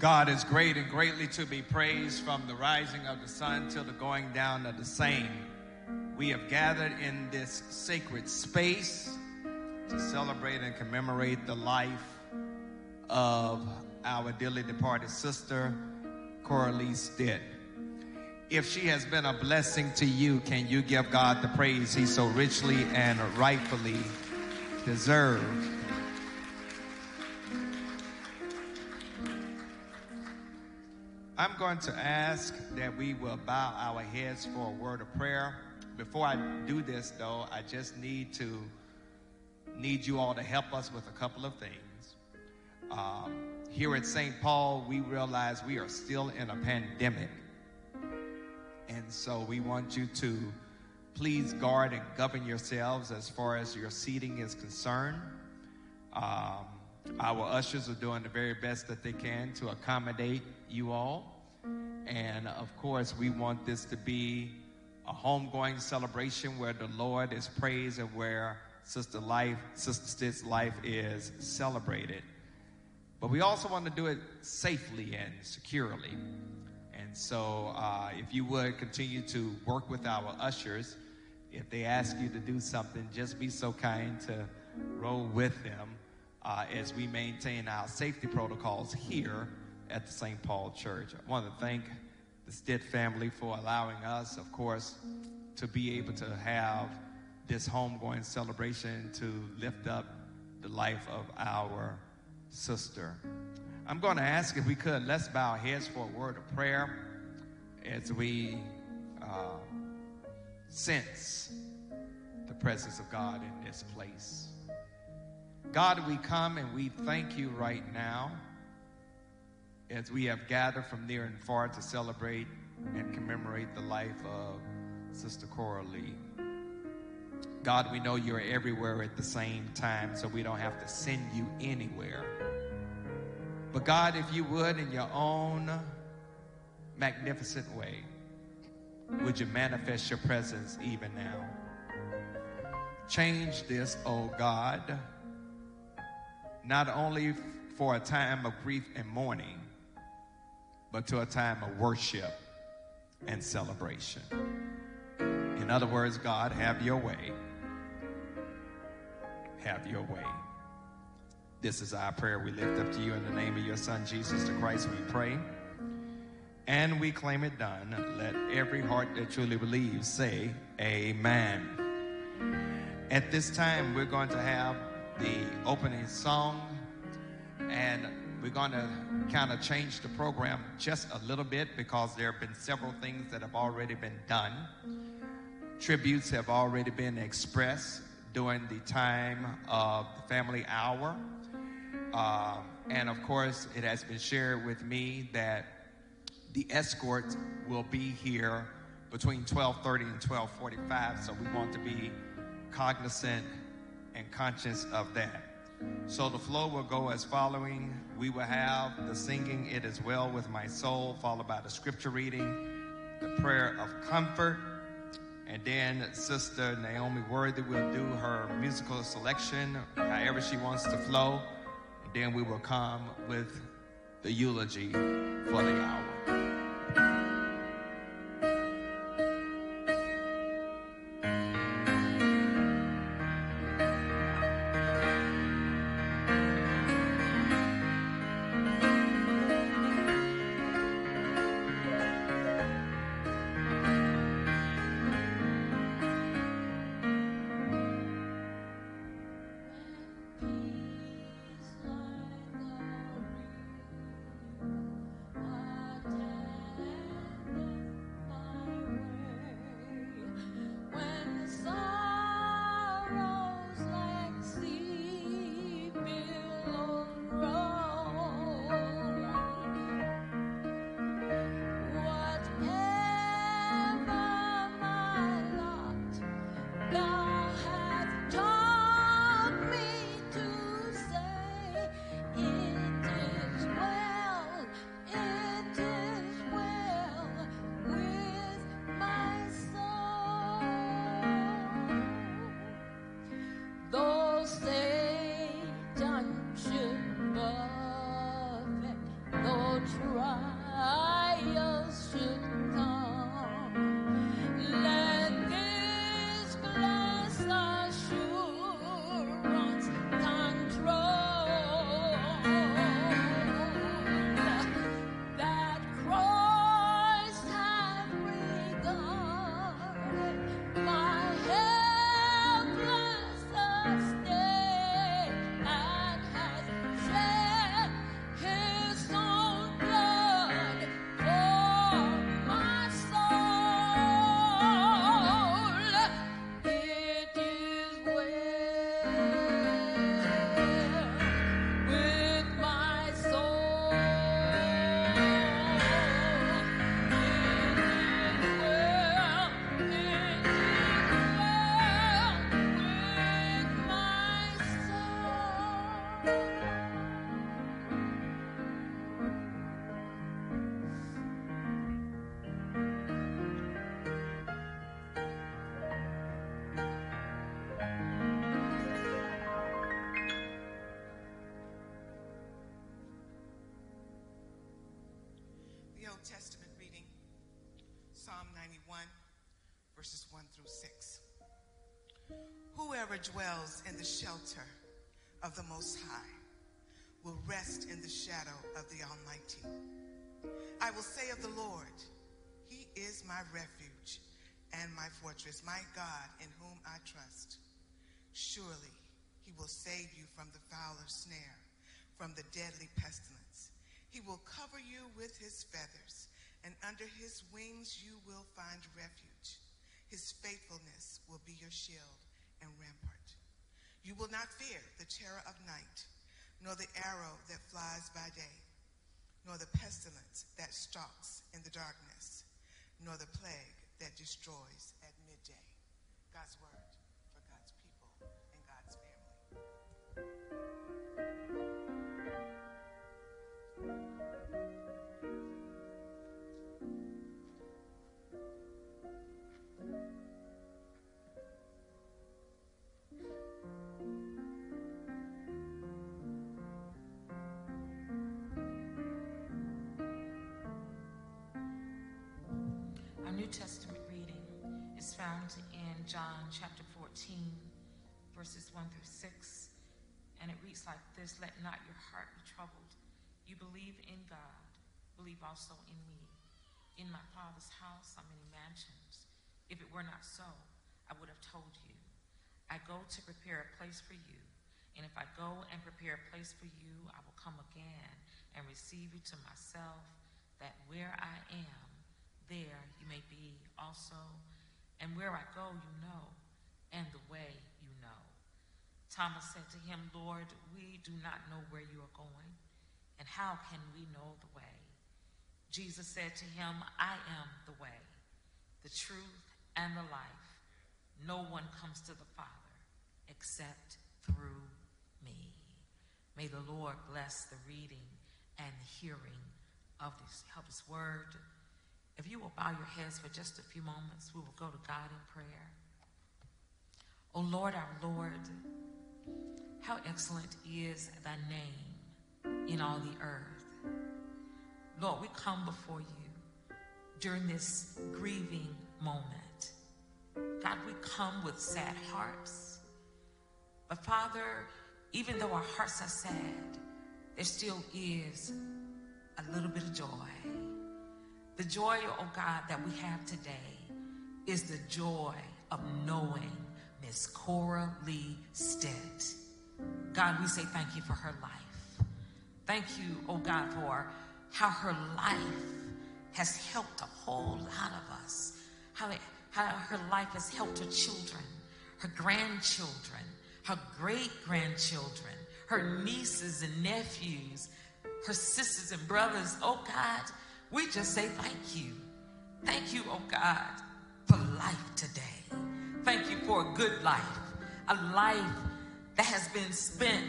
God is great and greatly to be praised from the rising of the sun till the going down of the same. We have gathered in this sacred space to celebrate and commemorate the life of our dearly departed sister, Coralie Stitt. If she has been a blessing to you, can you give God the praise he so richly and rightfully deserves? I'm going to ask that we will bow our heads for a word of prayer. Before I do this, though, I just need to need you all to help us with a couple of things. Um, here at St. Paul, we realize we are still in a pandemic. And so we want you to please guard and govern yourselves as far as your seating is concerned. Um, our ushers are doing the very best that they can to accommodate you all. And of course, we want this to be a homegoing celebration where the Lord is praised and where Sister Life, Sister life is celebrated. But we also want to do it safely and securely. And so, uh, if you would continue to work with our ushers, if they ask you to do something, just be so kind to roll with them uh, as we maintain our safety protocols here at the St. Paul Church. I want to thank the Stitt family for allowing us, of course, to be able to have this homegoing celebration to lift up the life of our sister. I'm going to ask if we could, let's bow our heads for a word of prayer as we uh, sense the presence of God in this place. God, we come and we thank you right now as we have gathered from near and far to celebrate and commemorate the life of Sister Coralie. God, we know you're everywhere at the same time, so we don't have to send you anywhere. But God, if you would, in your own magnificent way, would you manifest your presence even now? Change this, oh God, not only for a time of grief and mourning, but to a time of worship and celebration. In other words, God, have your way. Have your way. This is our prayer we lift up to you in the name of your Son, Jesus the Christ, we pray. And we claim it done. Let every heart that truly believes say, Amen. At this time, we're going to have the opening song, and we're going to kind of change the program just a little bit because there have been several things that have already been done. Tributes have already been expressed during the time of the family hour. Uh, and of course, it has been shared with me that the escort will be here between 12:30 and 12:45. So we want to be cognizant and conscious of that. So the flow will go as following. We will have the singing It Is Well With My Soul, followed by the scripture reading, the prayer of comfort, and then Sister Naomi Worthy will do her musical selection, however she wants to flow. And then we will come with the eulogy for the hour. 91, verses 1 through 6. Whoever dwells in the shelter of the Most High will rest in the shadow of the Almighty. I will say of the Lord, He is my refuge and my fortress, my God in whom I trust. Surely He will save you from the fowler's snare, from the deadly pestilence. He will cover you with His feathers, and under His wings you will find refuge. His faithfulness will be your shield and rampart. You will not fear the terror of night nor the arrow that flies by day, nor the pestilence that stalks in the darkness, nor the plague that destroys at midday. God's word. Testament reading is found in John chapter 14, verses 1 through 6. And it reads like this Let not your heart be troubled. You believe in God, believe also in me. In my Father's house are many mansions. If it were not so, I would have told you. I go to prepare a place for you. And if I go and prepare a place for you, I will come again and receive you to myself, that where I am, there you may be also. And where I go, you know, and the way you know. Thomas said to him, Lord, we do not know where you are going, and how can we know the way? Jesus said to him, I am the way, the truth, and the life. No one comes to the Father except through me. May the Lord bless the reading and hearing of, this, of his word. If you will bow your heads for just a few moments, we will go to God in prayer. O Lord, our Lord, how excellent is thy name in all the earth. Lord, we come before you during this grieving moment. God, we come with sad hearts. But Father, even though our hearts are sad, there still is a little bit of joy. The joy, oh God, that we have today is the joy of knowing Miss Cora Lee Stitt. God, we say thank you for her life. Thank you, oh God, for how her life has helped a whole lot of us. How, it, how her life has helped her children, her grandchildren, her great grandchildren, her nieces and nephews, her sisters and brothers. Oh God, we just say thank you. Thank you, oh God, for life today. Thank you for a good life, a life that has been spent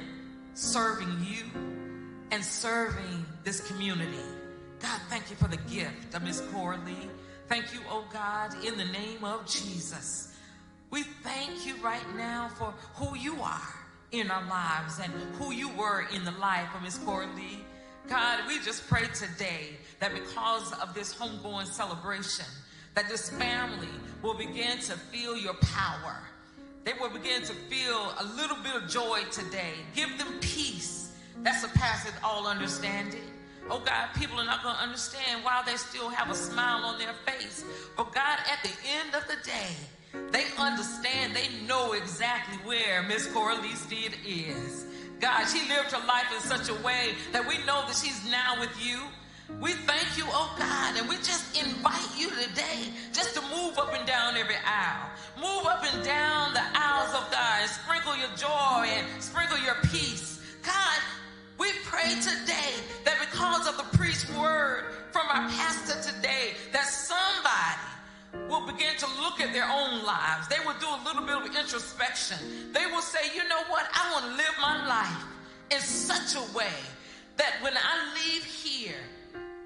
serving you and serving this community. God, thank you for the gift of Miss Corley. Thank you, oh God, in the name of Jesus. We thank you right now for who you are in our lives and who you were in the life of Miss Corley. God, we just pray today that because of this homegoing celebration, that this family will begin to feel your power. They will begin to feel a little bit of joy today. Give them peace that surpasses all understanding. Oh God, people are not going to understand why they still have a smile on their face. But God, at the end of the day, they understand, they know exactly where Miss Coralie Steed is. God, she lived her life in such a way that we know that she's now with you. We thank you, oh God, and we just invite you today just to move up and down every aisle. Move up and down the aisles of God and sprinkle your joy and begin to look at their own lives. They will do a little bit of introspection. They will say, you know what? I want to live my life in such a way that when I leave here,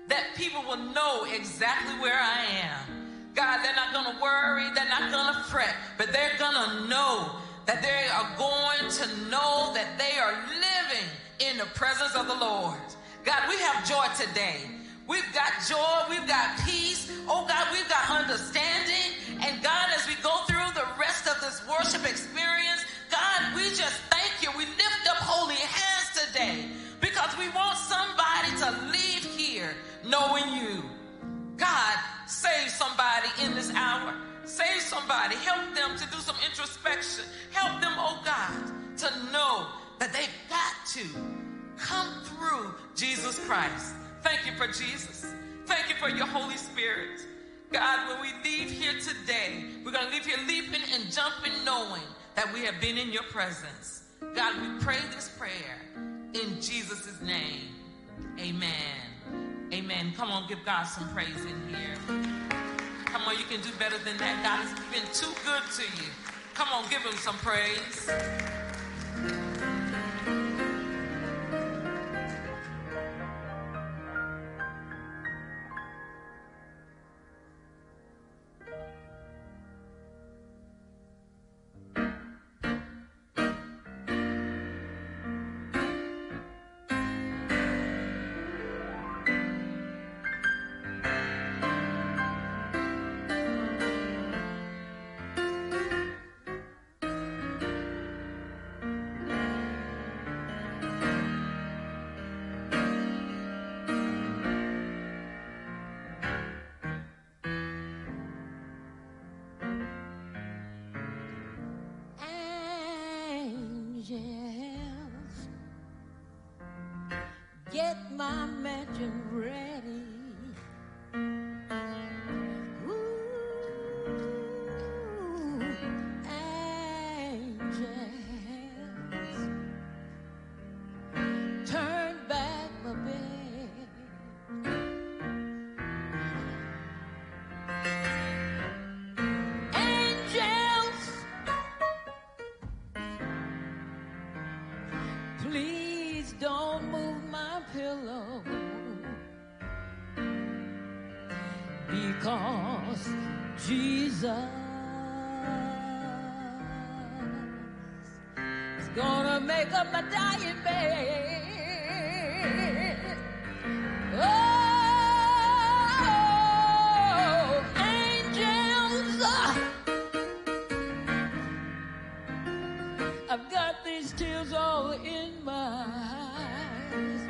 that people will know exactly where I am. God, they're not going to worry, they're not going to fret, but they're going to know that they are going to know that they are living in the presence of the Lord. God, we have joy today. We've got joy. We've got peace. Oh God, we've got understanding. And God, as we go through the rest of this worship experience, God, we just thank you. We lift up holy hands today because we want somebody to leave here knowing you. God, save somebody in this hour. Save somebody. Help them to do some introspection. Help them, oh God, to know that they've got to come through Jesus Christ. Thank you for Jesus. Thank you for your Holy Spirit. God, when we leave here today, we're going to leave here leaping and jumping, knowing that we have been in your presence. God, we pray this prayer in Jesus' name. Amen. Amen. Come on, give God some praise in here. Come on, you can do better than that. God has been too good to you. Come on, give him some praise. My gonna make up my dying bed. Oh, angels. I've got these tears all in my eyes.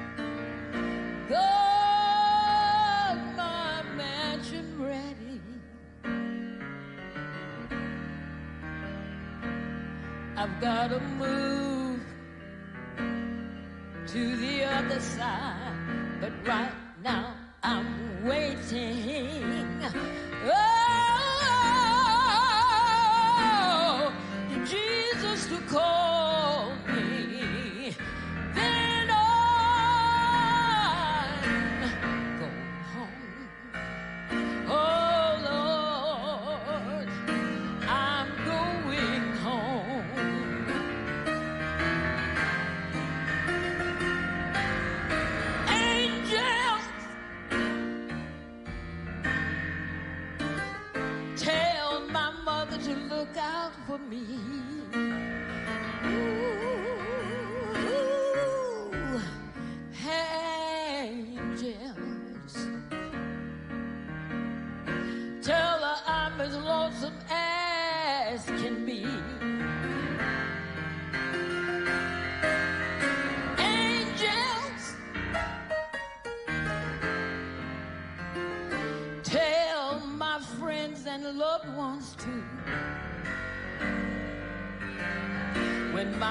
Got my mansion ready. I've got to move to the other side, but right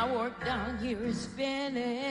my work down here is finished,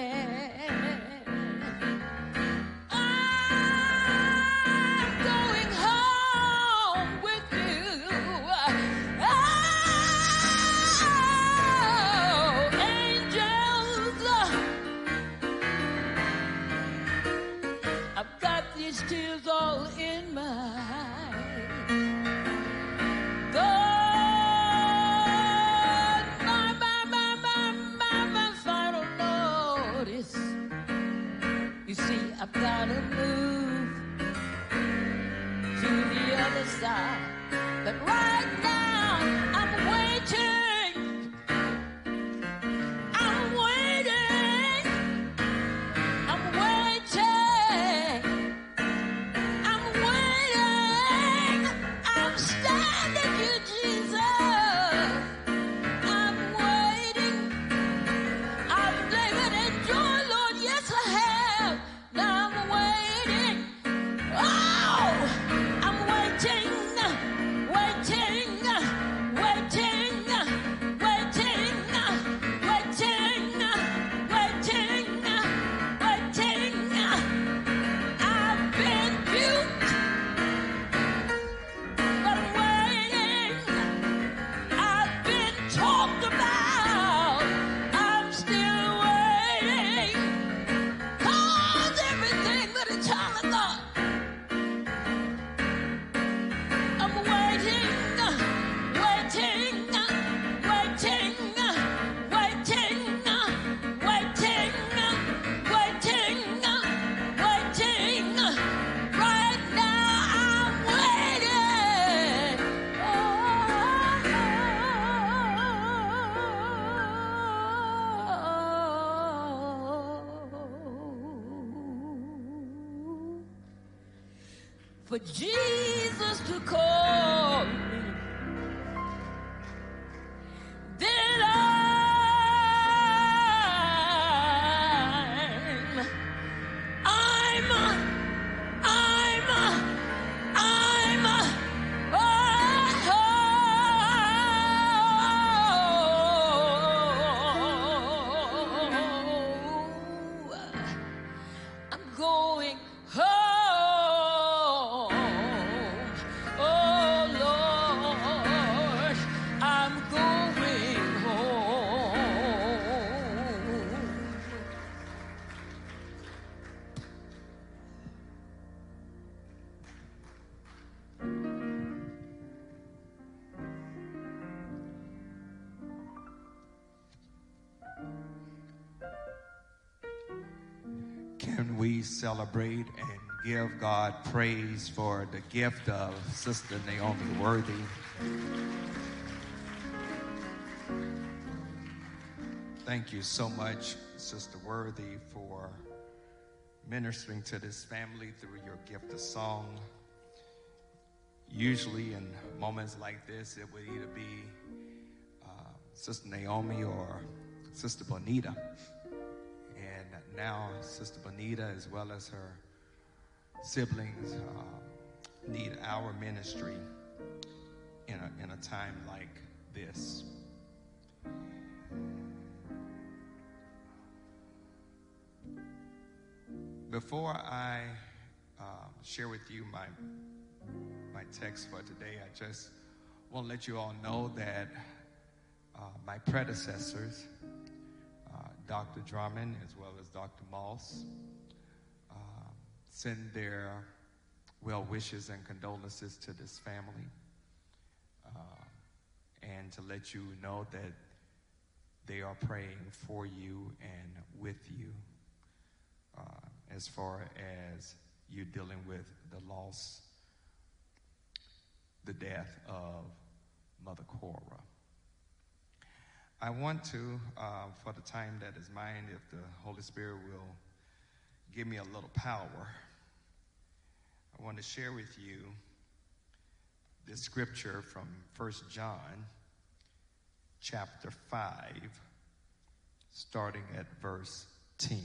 celebrate and give God praise for the gift of Sister Naomi Worthy? Thank you so much, Sister Worthy, for ministering to this family through your gift of song. Usually, in moments like this, it would either be uh, Sister Naomi or Sister Bonita. Now, Sister Bonita, as well as her siblings, uh, need our ministry in a, in a time like this. Before I uh, share with you my my text for today, I just want to let you all know that uh, my predecessors, Dr. Drummond as well as Dr. Moss, uh, send their well wishes and condolences to this family, uh, and to let you know that they are praying for you and with you uh, as far as you're dealing with the loss, the death of Mother Cora. I want to, uh, for the time that is mine, if the Holy Spirit will give me a little power, I want to share with you this scripture from 1 John chapter 5, starting at verse 10.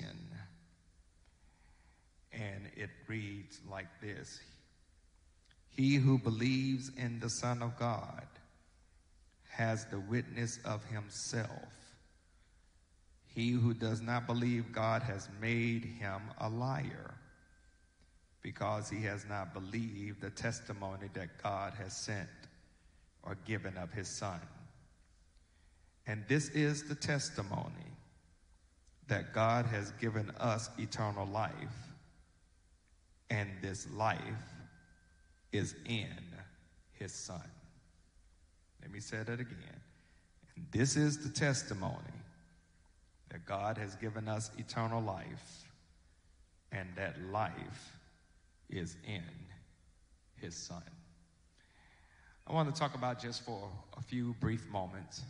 And it reads like this He who believes in the Son of God has the witness of himself. He who does not believe God has made him a liar because he has not believed the testimony that God has sent or given of his Son. And this is the testimony that God has given us eternal life, and this life is in his Son. Let me say that again. And this is the testimony that God has given us eternal life, and that life is in his Son. I want to talk about just for a few brief moments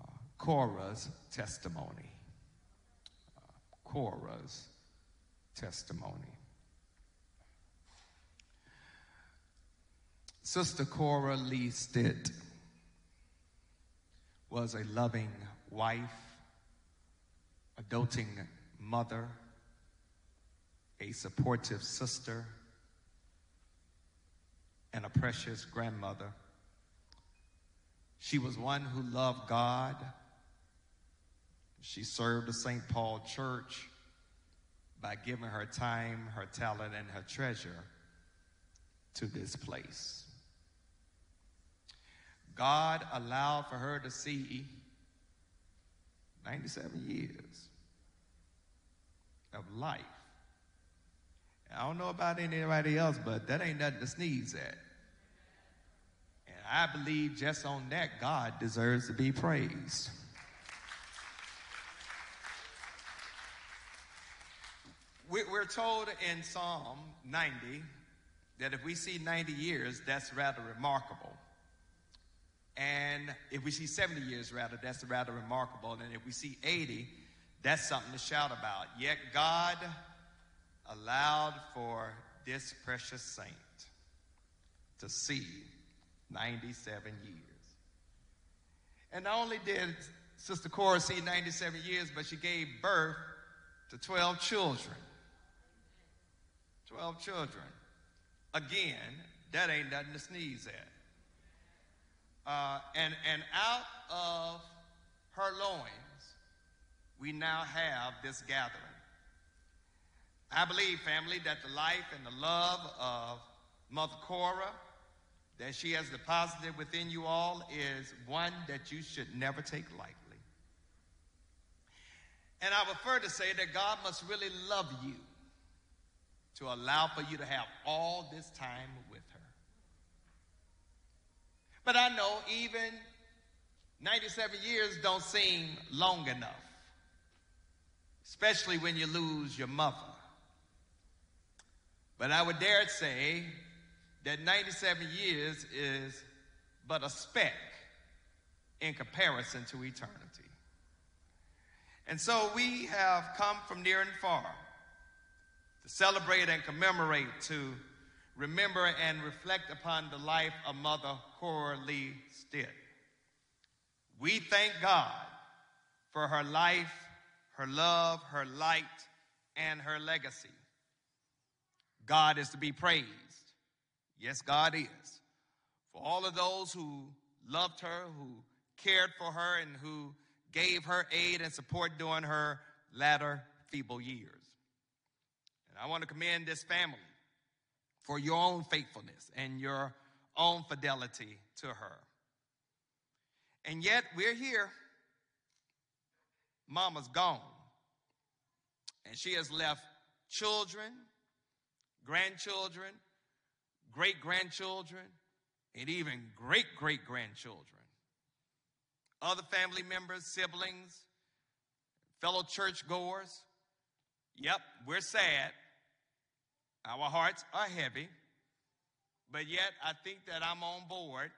uh, Cora's testimony. Uh, Cora's testimony. Sister Cora Lee Stitt was a loving wife, a doting mother, a supportive sister, and a precious grandmother. She was one who loved God. She served the St. Paul Church by giving her time, her talent, and her treasure to this place. God allowed for her to see 97 years of life. I don't know about anybody else, but that ain't nothing to sneeze at. And I believe just on that, God deserves to be praised. We're told in Psalm 90 that if we see 90 years, that's rather remarkable. And if we see 70 years, rather, that's rather remarkable. And if we see 80, that's something to shout about. Yet God allowed for this precious saint to see 97 years. And not only did Sister Cora see 97 years, but she gave birth to 12 children. 12 children. Again, that ain't nothing to sneeze at. Uh, and, and out of her loins, we now have this gathering. I believe, family, that the life and the love of Mother Cora that she has deposited within you all is one that you should never take lightly. And I would further say that God must really love you to allow for you to have all this time with. But I know even 97 years don't seem long enough, especially when you lose your mother. But I would dare say that 97 years is but a speck in comparison to eternity. And so we have come from near and far to celebrate and commemorate, to remember and reflect upon the life of Mother Cora Lee Stitt. We thank God for her life, her love, her light, and her legacy. God is to be praised. Yes, God is. For all of those who loved her, who cared for her, and who gave her aid and support during her latter feeble years. And I want to commend this family for your own faithfulness and your own fidelity to her. And yet we're here. Mama's gone. And she has left children, grandchildren, great grandchildren, and even great great grandchildren. Other family members, siblings, fellow churchgoers. Yep, we're sad. Our hearts are heavy. But yet, I think that I'm on board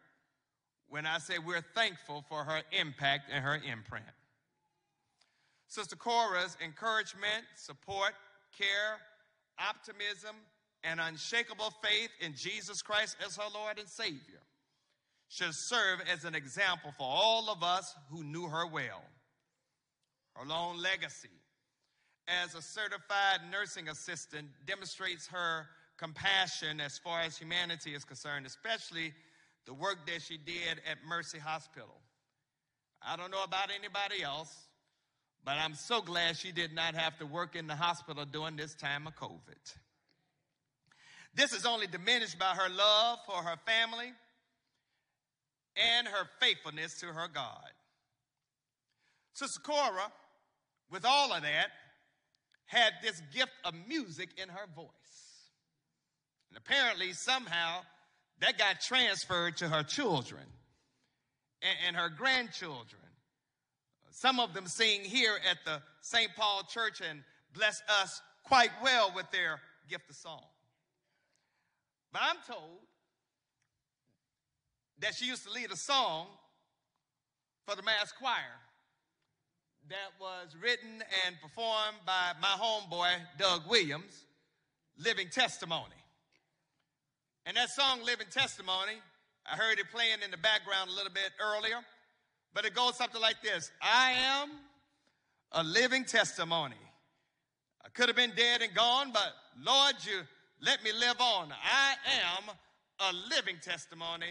when I say we're thankful for her impact and her imprint. Sister Cora's encouragement, support, care, optimism, and unshakable faith in Jesus Christ as her Lord and Savior should serve as an example for all of us who knew her well. Her long legacy as a certified nursing assistant demonstrates her compassion as far as humanity is concerned, especially the work that she did at Mercy Hospital. I don't know about anybody else, but I'm so glad she did not have to work in the hospital during this time of COVID. This is only diminished by her love for her family and her faithfulness to her God. Sister Cora, with all of that, had this gift of music in her voice. And apparently, somehow, that got transferred to her children and, and her grandchildren. Some of them sing here at the St. Paul Church and bless us quite well with their gift of song. But I'm told that she used to lead a song for the mass choir that was written and performed by my homeboy, Doug Williams, Living Testimony. And that song, Living Testimony, I heard it playing in the background a little bit earlier, but it goes something like this I am a living testimony. I could have been dead and gone, but Lord, you let me live on. I am a living testimony,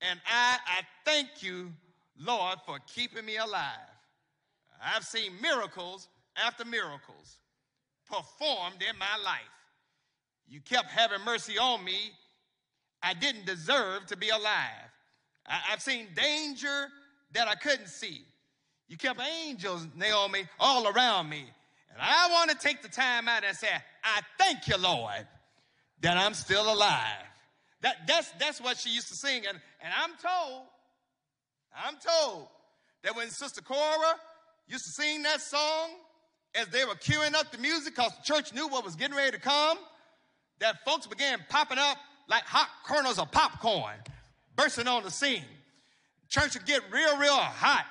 and I, I thank you, Lord, for keeping me alive. I've seen miracles after miracles performed in my life. You kept having mercy on me. I didn't deserve to be alive. I, I've seen danger that I couldn't see. You kept angels, Naomi, all around me. And I want to take the time out and say, I thank you, Lord, that I'm still alive. That, that's, that's what she used to sing. And, and I'm told, I'm told that when Sister Cora used to sing that song as they were queuing up the music because the church knew what was getting ready to come, that folks began popping up like hot kernels of popcorn, bursting on the scene. Church would get real, real hot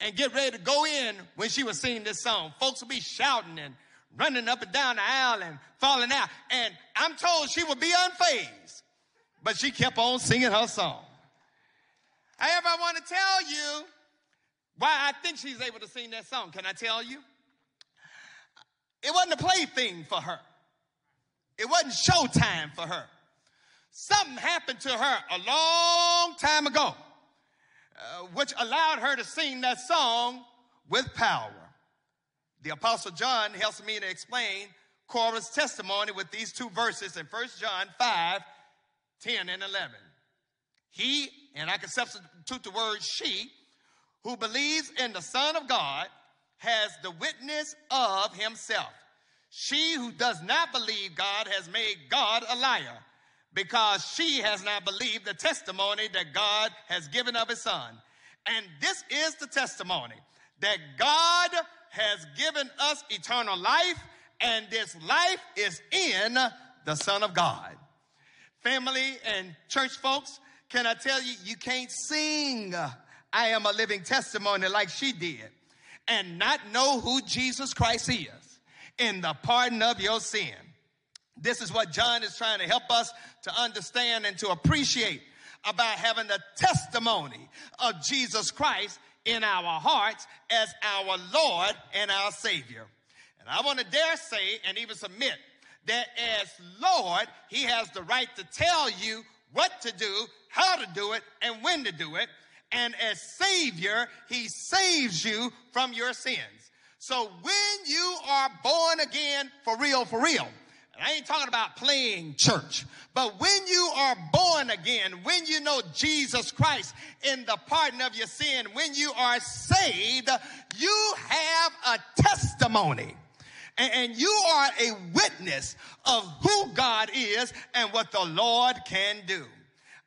and get ready to go in when she was singing this song. Folks would be shouting and running up and down the aisle and falling out. And I'm told she would be unfazed, but she kept on singing her song. However, I want to tell you why I think she's able to sing that song. Can I tell you? It wasn't a plaything for her. It wasn't showtime for her. Something happened to her a long time ago uh, which allowed her to sing that song with power. The Apostle John helps me to explain Cora's testimony with these two verses in 1 John 5 10 and 11. He, and I can substitute the word she, who believes in the Son of God has the witness of himself. She who does not believe God has made God a liar because she has not believed the testimony that God has given of his son. And this is the testimony that God has given us eternal life, and this life is in the Son of God. Family and church folks, can I tell you, you can't sing I am a living testimony like she did and not know who Jesus Christ is in the pardon of your sin. This is what John is trying to help us to understand and to appreciate about having the testimony of Jesus Christ in our hearts as our Lord and our Savior. And I want to dare say and even submit that as Lord, He has the right to tell you what to do, how to do it, and when to do it. And as Savior, He saves you from your sins. So when you are born again, for real, for real, I ain't talking about playing church, but when you are born again, when you know Jesus Christ in the pardon of your sin, when you are saved, you have a testimony and you are a witness of who God is and what the Lord can do.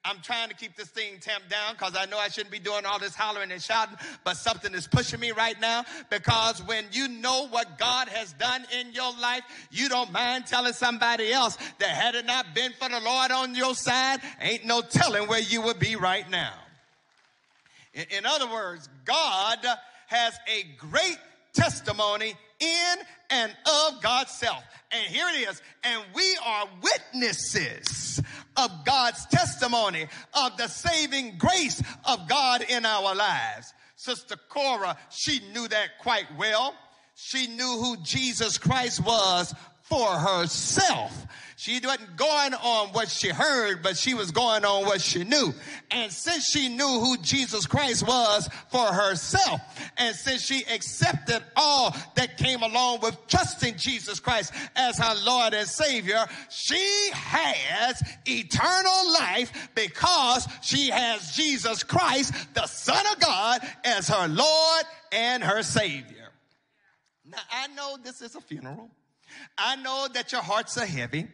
I'm trying to keep this thing tamped down because I know I shouldn't be doing all this hollering and shouting, but something is pushing me right now because when you know what God has done in your life, you don't mind telling somebody else that had it not been for the Lord on your side, ain't no telling where you would be right now. In, in other words, God has a great testimony in and of God's self. And here it is. And we are witnesses of God's testimony, of the saving grace of God in our lives. Sister Cora, she knew that quite well. She knew who Jesus Christ was for herself. She wasn't going on what she heard, but she was going on what she knew. And since she knew who Jesus Christ was for herself, and since she accepted all that came along with trusting Jesus Christ as her Lord and Savior, she has eternal life because she has Jesus Christ, the Son of God, as her Lord and her Savior. Now, I know this is a funeral. I know that your hearts are heavy.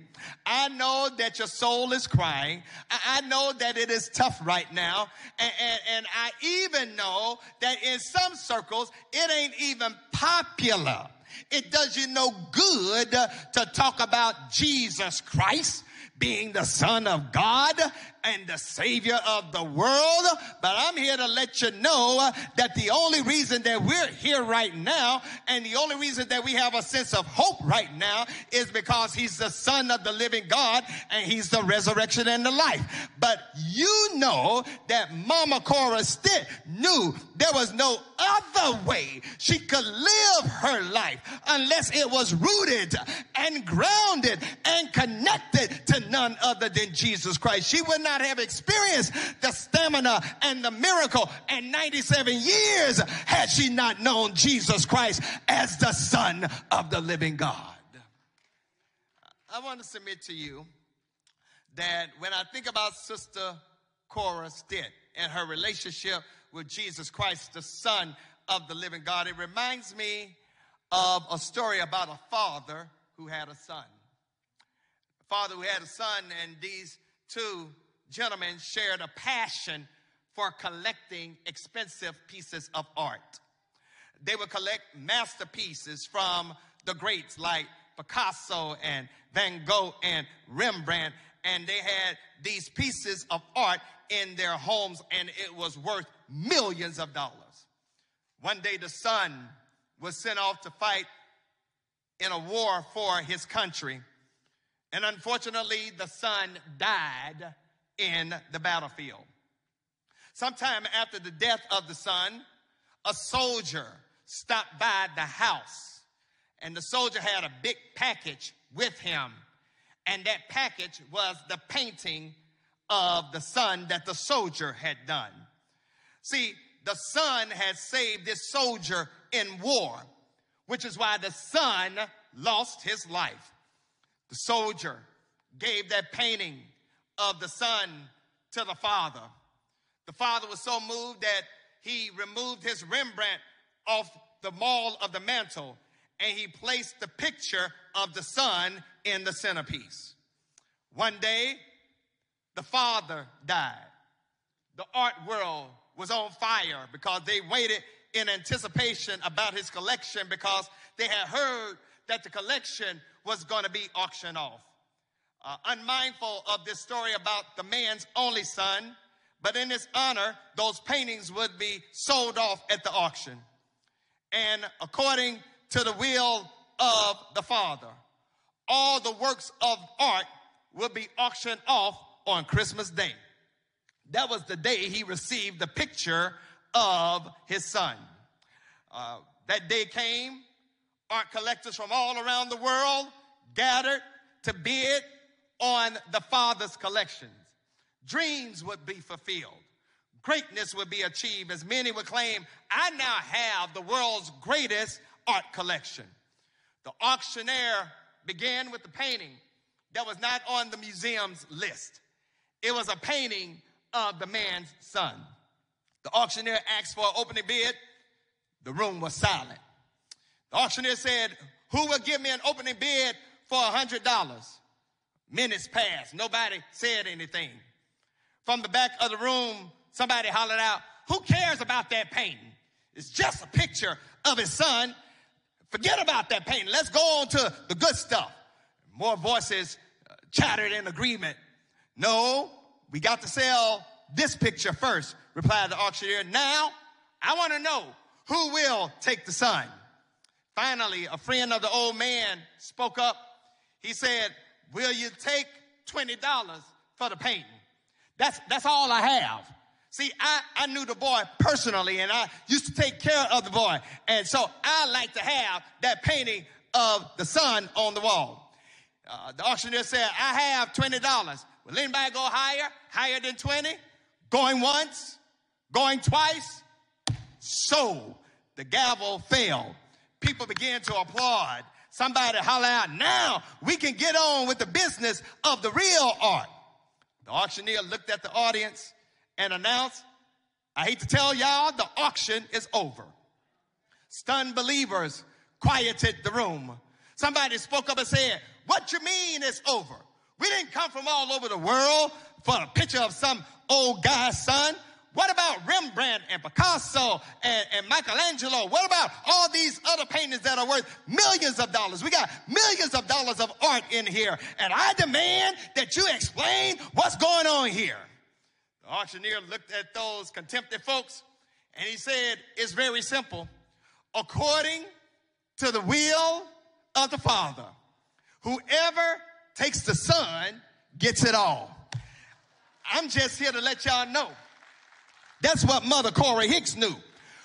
I know that your soul is crying. I, know that it is tough right now. And, and, and I even know that in some circles, it ain't even popular. It does you no good to talk about Jesus Christ being the Son of God and the Savior of the world. But I'm here to let you know that the only reason that we're here right now and the only reason that we have a sense of hope right now is because He's the Son of the living God and He's the resurrection and the life. But you know that Mama Cora Stitt knew there was no other way she could live her life unless it was rooted and grounded and connected to none other than Jesus Christ. She would not have experienced the stamina and the miracle in 97 years had she not known Jesus Christ as the Son of the living God. I want to submit to you that when I think about Sister Cora Stitt and her relationship with Jesus Christ, the Son of the living God. It reminds me of a story about a father who had a son. A father who had a son, and these two gentlemen shared a passion for collecting expensive pieces of art. They would collect masterpieces from the greats like Picasso and Van Gogh and Rembrandt, and they had these pieces of art in their homes, and it was worth millions of dollars. One day, the son was sent off to fight in a war for his country, and unfortunately, the son died in the battlefield. Sometime after the death of the son, a soldier stopped by the house, and the soldier had a big package with him, and that package was the painting of the son that the soldier had done. See, the son had saved this soldier in war, which is why the son lost his life. The soldier gave that painting of the son to the father. The father was so moved that he removed his Rembrandt off the wall of the mantle and he placed the picture of the son in the centerpiece. One day, the father died. The art world was on fire because they waited in anticipation about his collection because they had heard that the collection was going to be auctioned off. Uh, unmindful of this story about the man's only son, but in his honor, those paintings would be sold off at the auction. And according to the will of the Father, all the works of art would be auctioned off on Christmas Day. That was the day he received the picture of his son. Uh, that day came, art collectors from all around the world gathered to bid on the father's collections. Dreams would be fulfilled. Greatness would be achieved as many would claim, I now have the world's greatest art collection. The auctioneer began with the painting that was not on the museum's list. It was a painting of the man's son. The auctioneer asked for an opening bid. The room was silent. The auctioneer said, Who will give me an opening bid for a $100? Minutes passed. Nobody said anything. From the back of the room, somebody hollered out, Who cares about that painting? It's just a picture of his son. Forget about that painting. Let's go on to the good stuff. More voices uh, chattered in agreement. No, we got to sell this picture first, replied the auctioneer. Now, I want to know who will take the son. Finally, a friend of the old man spoke up. He said, Will you take $20 for the painting? That's, that's all I have. See, I, I knew the boy personally and I used to take care of the boy. And so I like to have that painting of the son on the wall. Uh, the auctioneer said, I have $20. Will anybody go higher? Higher than 20? Going once? Going twice? So the gavel fell. People began to applaud. Somebody holler out, now we can get on with the business of the real art. The auctioneer looked at the audience and announced, I hate to tell y'all, the auction is over. Stunned believers quieted the room. Somebody spoke up and said, What you mean it's over? We didn't come from all over the world for a picture of some old guy's son. What about Rembrandt and Picasso and, and, Michelangelo? What about all these other paintings that are worth millions of dollars? We got millions of dollars of art in here, and I demand that you explain what's going on here. The auctioneer looked at those contempted folks and he said, It's very simple. According to the will of the Father, whoever takes the Son gets it all. I'm just here to let y'all know that's what Mother Cora Hicks knew.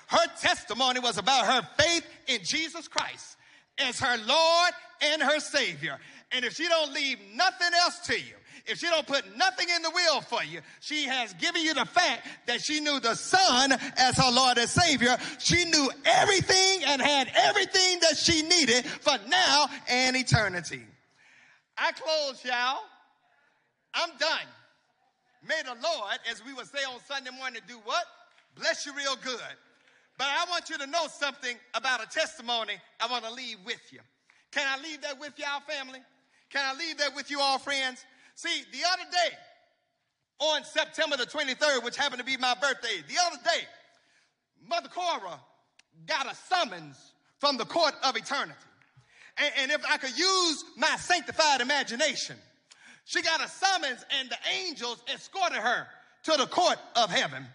Her testimony was about her faith in Jesus Christ as her Lord and her Savior. And if she don't leave nothing else to you, if she don't put nothing in the will for you, she has given you the fact that she knew the Son as her Lord and Savior. She knew everything and had everything that she needed for now and eternity. I close, y'all. I'm done. May the Lord, as we would say on Sunday morning, do what? Bless you real good. But I want you to know something about a testimony I want to leave with you. Can I leave that with y'all, family? Can I leave that with you all, friends? See, the other day, on September the 23rd, which happened to be my birthday, the other day, Mother Cora got a summons from the court of eternity. And, and if I could use my sanctified imagination, she got a summons and the angels escorted her to the court of heaven.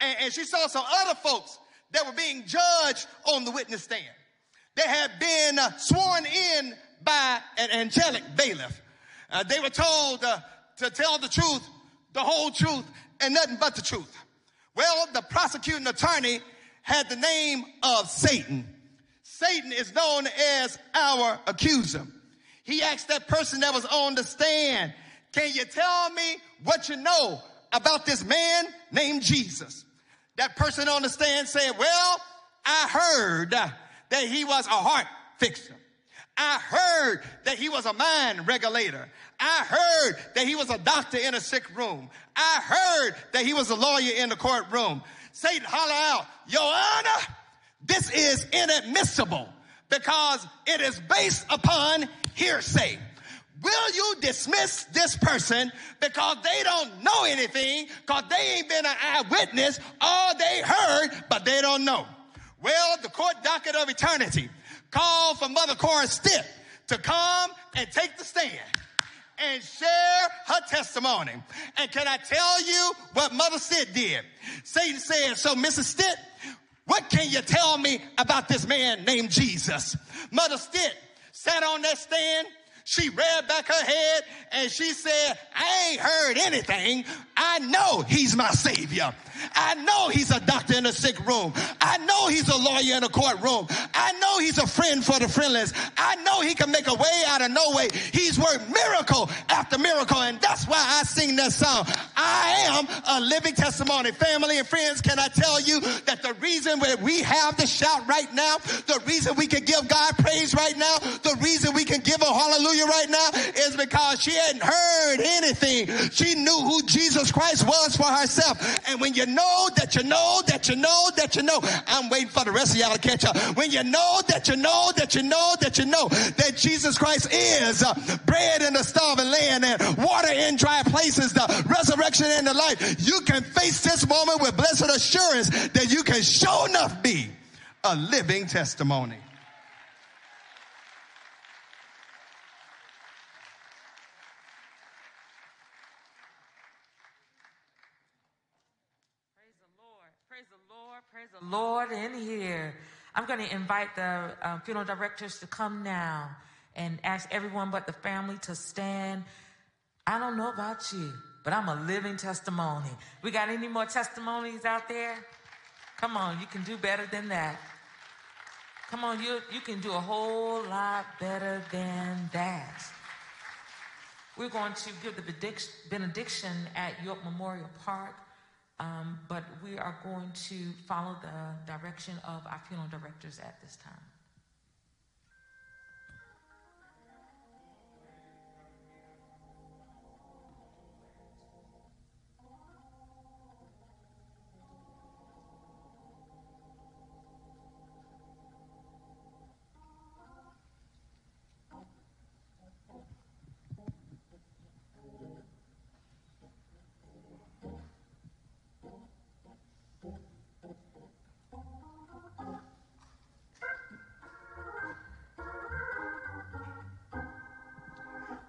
And, and she saw some other folks that were being judged on the witness stand. They had been uh, sworn in by an angelic bailiff. Uh, they were told uh, to tell the truth, the whole truth, and nothing but the truth. Well, the prosecuting attorney had the name of Satan. Satan is known as our accuser. He asked that person that was on the stand, can you tell me what you know about this man named Jesus? That person on the stand said, well, I heard that he was a heart fixer. I heard that he was a mind regulator. I heard that he was a doctor in a sick room. I heard that he was a lawyer in the courtroom. Satan holler out, Your Honor, this is inadmissible because it is based upon hearsay. Will you dismiss this person because they don't know anything, because they ain't been an eyewitness, all they heard, but they don't know? Well, the court docket of eternity called for Mother Cora Stitt to come and take the stand and share her testimony. And can I tell you what Mother Stitt did? Satan said, so Mrs. Stitt, what can you tell me about this man named Jesus? Mother Stitt sat on that stand she read back her head and she said, I ain't heard anything. I know he's my savior. I know he's a doctor in a sick room. I know he's a lawyer in a courtroom. I know he's a friend for the friendless. I know he can make a way out of no way. He's worked miracle after miracle. And that's why I sing that song. I am a living testimony. Family and friends, can I tell you that the reason we have the shout right now, the reason we can give God praise right now, the reason we can give a hallelujah right now is because she hadn't heard anything. She knew who Jesus Christ was for herself. And when you know that you know that you know that you know, I'm waiting for the rest of y'all to catch up. When you know that you know that you know that you know that Jesus Christ is uh, bread in the starving land and water in dry places, the resurrection and the life, you can face this moment with blessed assurance that you can show enough be a living testimony. Praise the Lord in here. I'm going to invite the uh, funeral directors to come now and ask everyone but the family to stand. I don't know about you, but I'm a living testimony. We got any more testimonies out there? Come on, you can do better than that. Come on, you, you can do a whole lot better than that. We're going to give the benediction at York Memorial Park. Um, but we are going to follow the direction of our funeral directors at this time.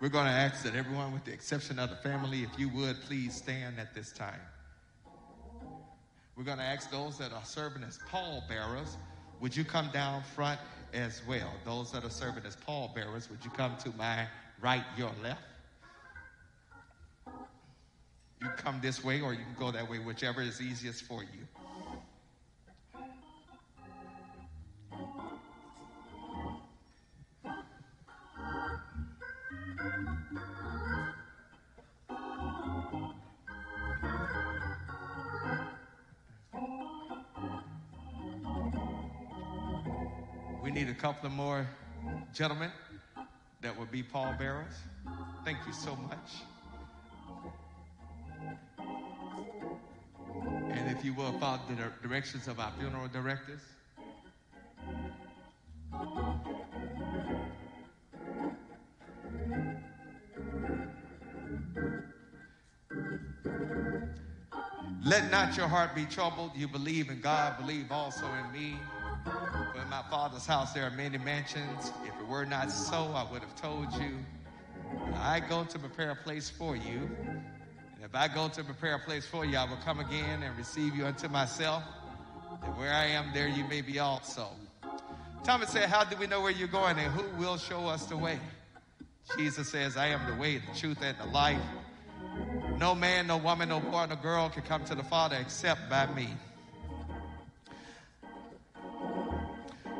We're going to ask that everyone, with the exception of the family, if you would please stand at this time. We're going to ask those that are serving as pallbearers, would you come down front as well? Those that are serving as pallbearers, would you come to my right, your left? You come this way or you can go that way, whichever is easiest for you. Of more gentlemen that will be pallbearers. Thank you so much. And if you will, follow the directions of our funeral directors. Let not your heart be troubled. You believe in God, believe also in me. For in my Father's house there are many mansions. If it were not so, I would have told you. I go to prepare a place for you. And if I go to prepare a place for you, I will come again and receive you unto myself. And where I am, there you may be also. Thomas said, How do we know where you're going and who will show us the way? Jesus says, I am the way, the truth, and the life. No man, no woman, no boy, no girl can come to the Father except by me.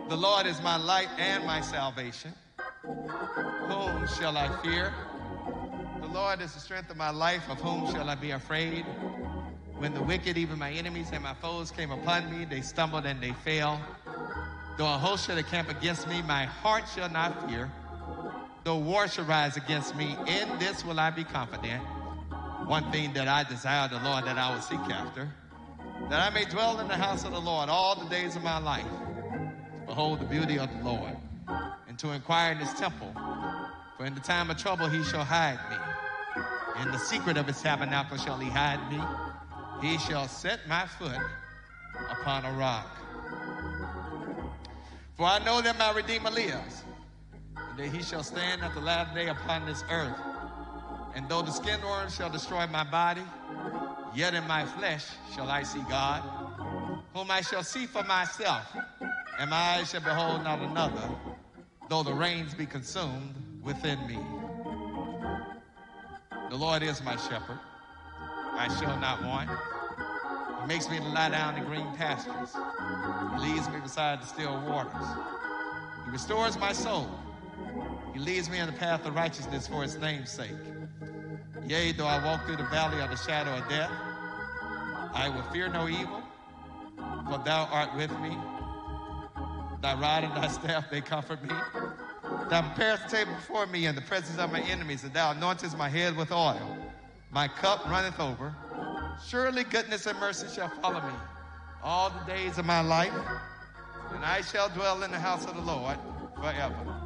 The Lord is my light and my salvation. Whom shall I fear? The Lord is the strength of my life. Of whom shall I be afraid? When the wicked, even my enemies and my foes, came upon me, they stumbled and they fell. Though a host should encamp against me, my heart shall not fear. Though war should rise against me, in this will I be confident. One thing that I desire the Lord that I will seek after, that I may dwell in the house of the Lord all the days of my life, behold the beauty of the Lord, and to inquire in his temple. For in the time of trouble he shall hide me. In the secret of his tabernacle shall he hide me. He shall set my foot upon a rock. For I know that my Redeemer lives, and that he shall stand at the last day upon this earth. And though the skin worm shall destroy my body, yet in my flesh shall I see God, whom I shall see for myself, and my eyes shall behold not another, though the reins be consumed within me. The Lord is my shepherd, I shall not want. He makes me to lie down in green pastures. He leads me beside the still waters. He restores my soul. He leads me in the path of righteousness for his name's sake. Yea, though I walk through the valley of the shadow of death, I will fear no evil, for thou art with me. Thy rod and thy staff, they comfort me. Thou preparest the table before me in the presence of my enemies, and thou anointest my head with oil. My cup runneth over. Surely goodness and mercy shall follow me all the days of my life, and I shall dwell in the house of the Lord forever.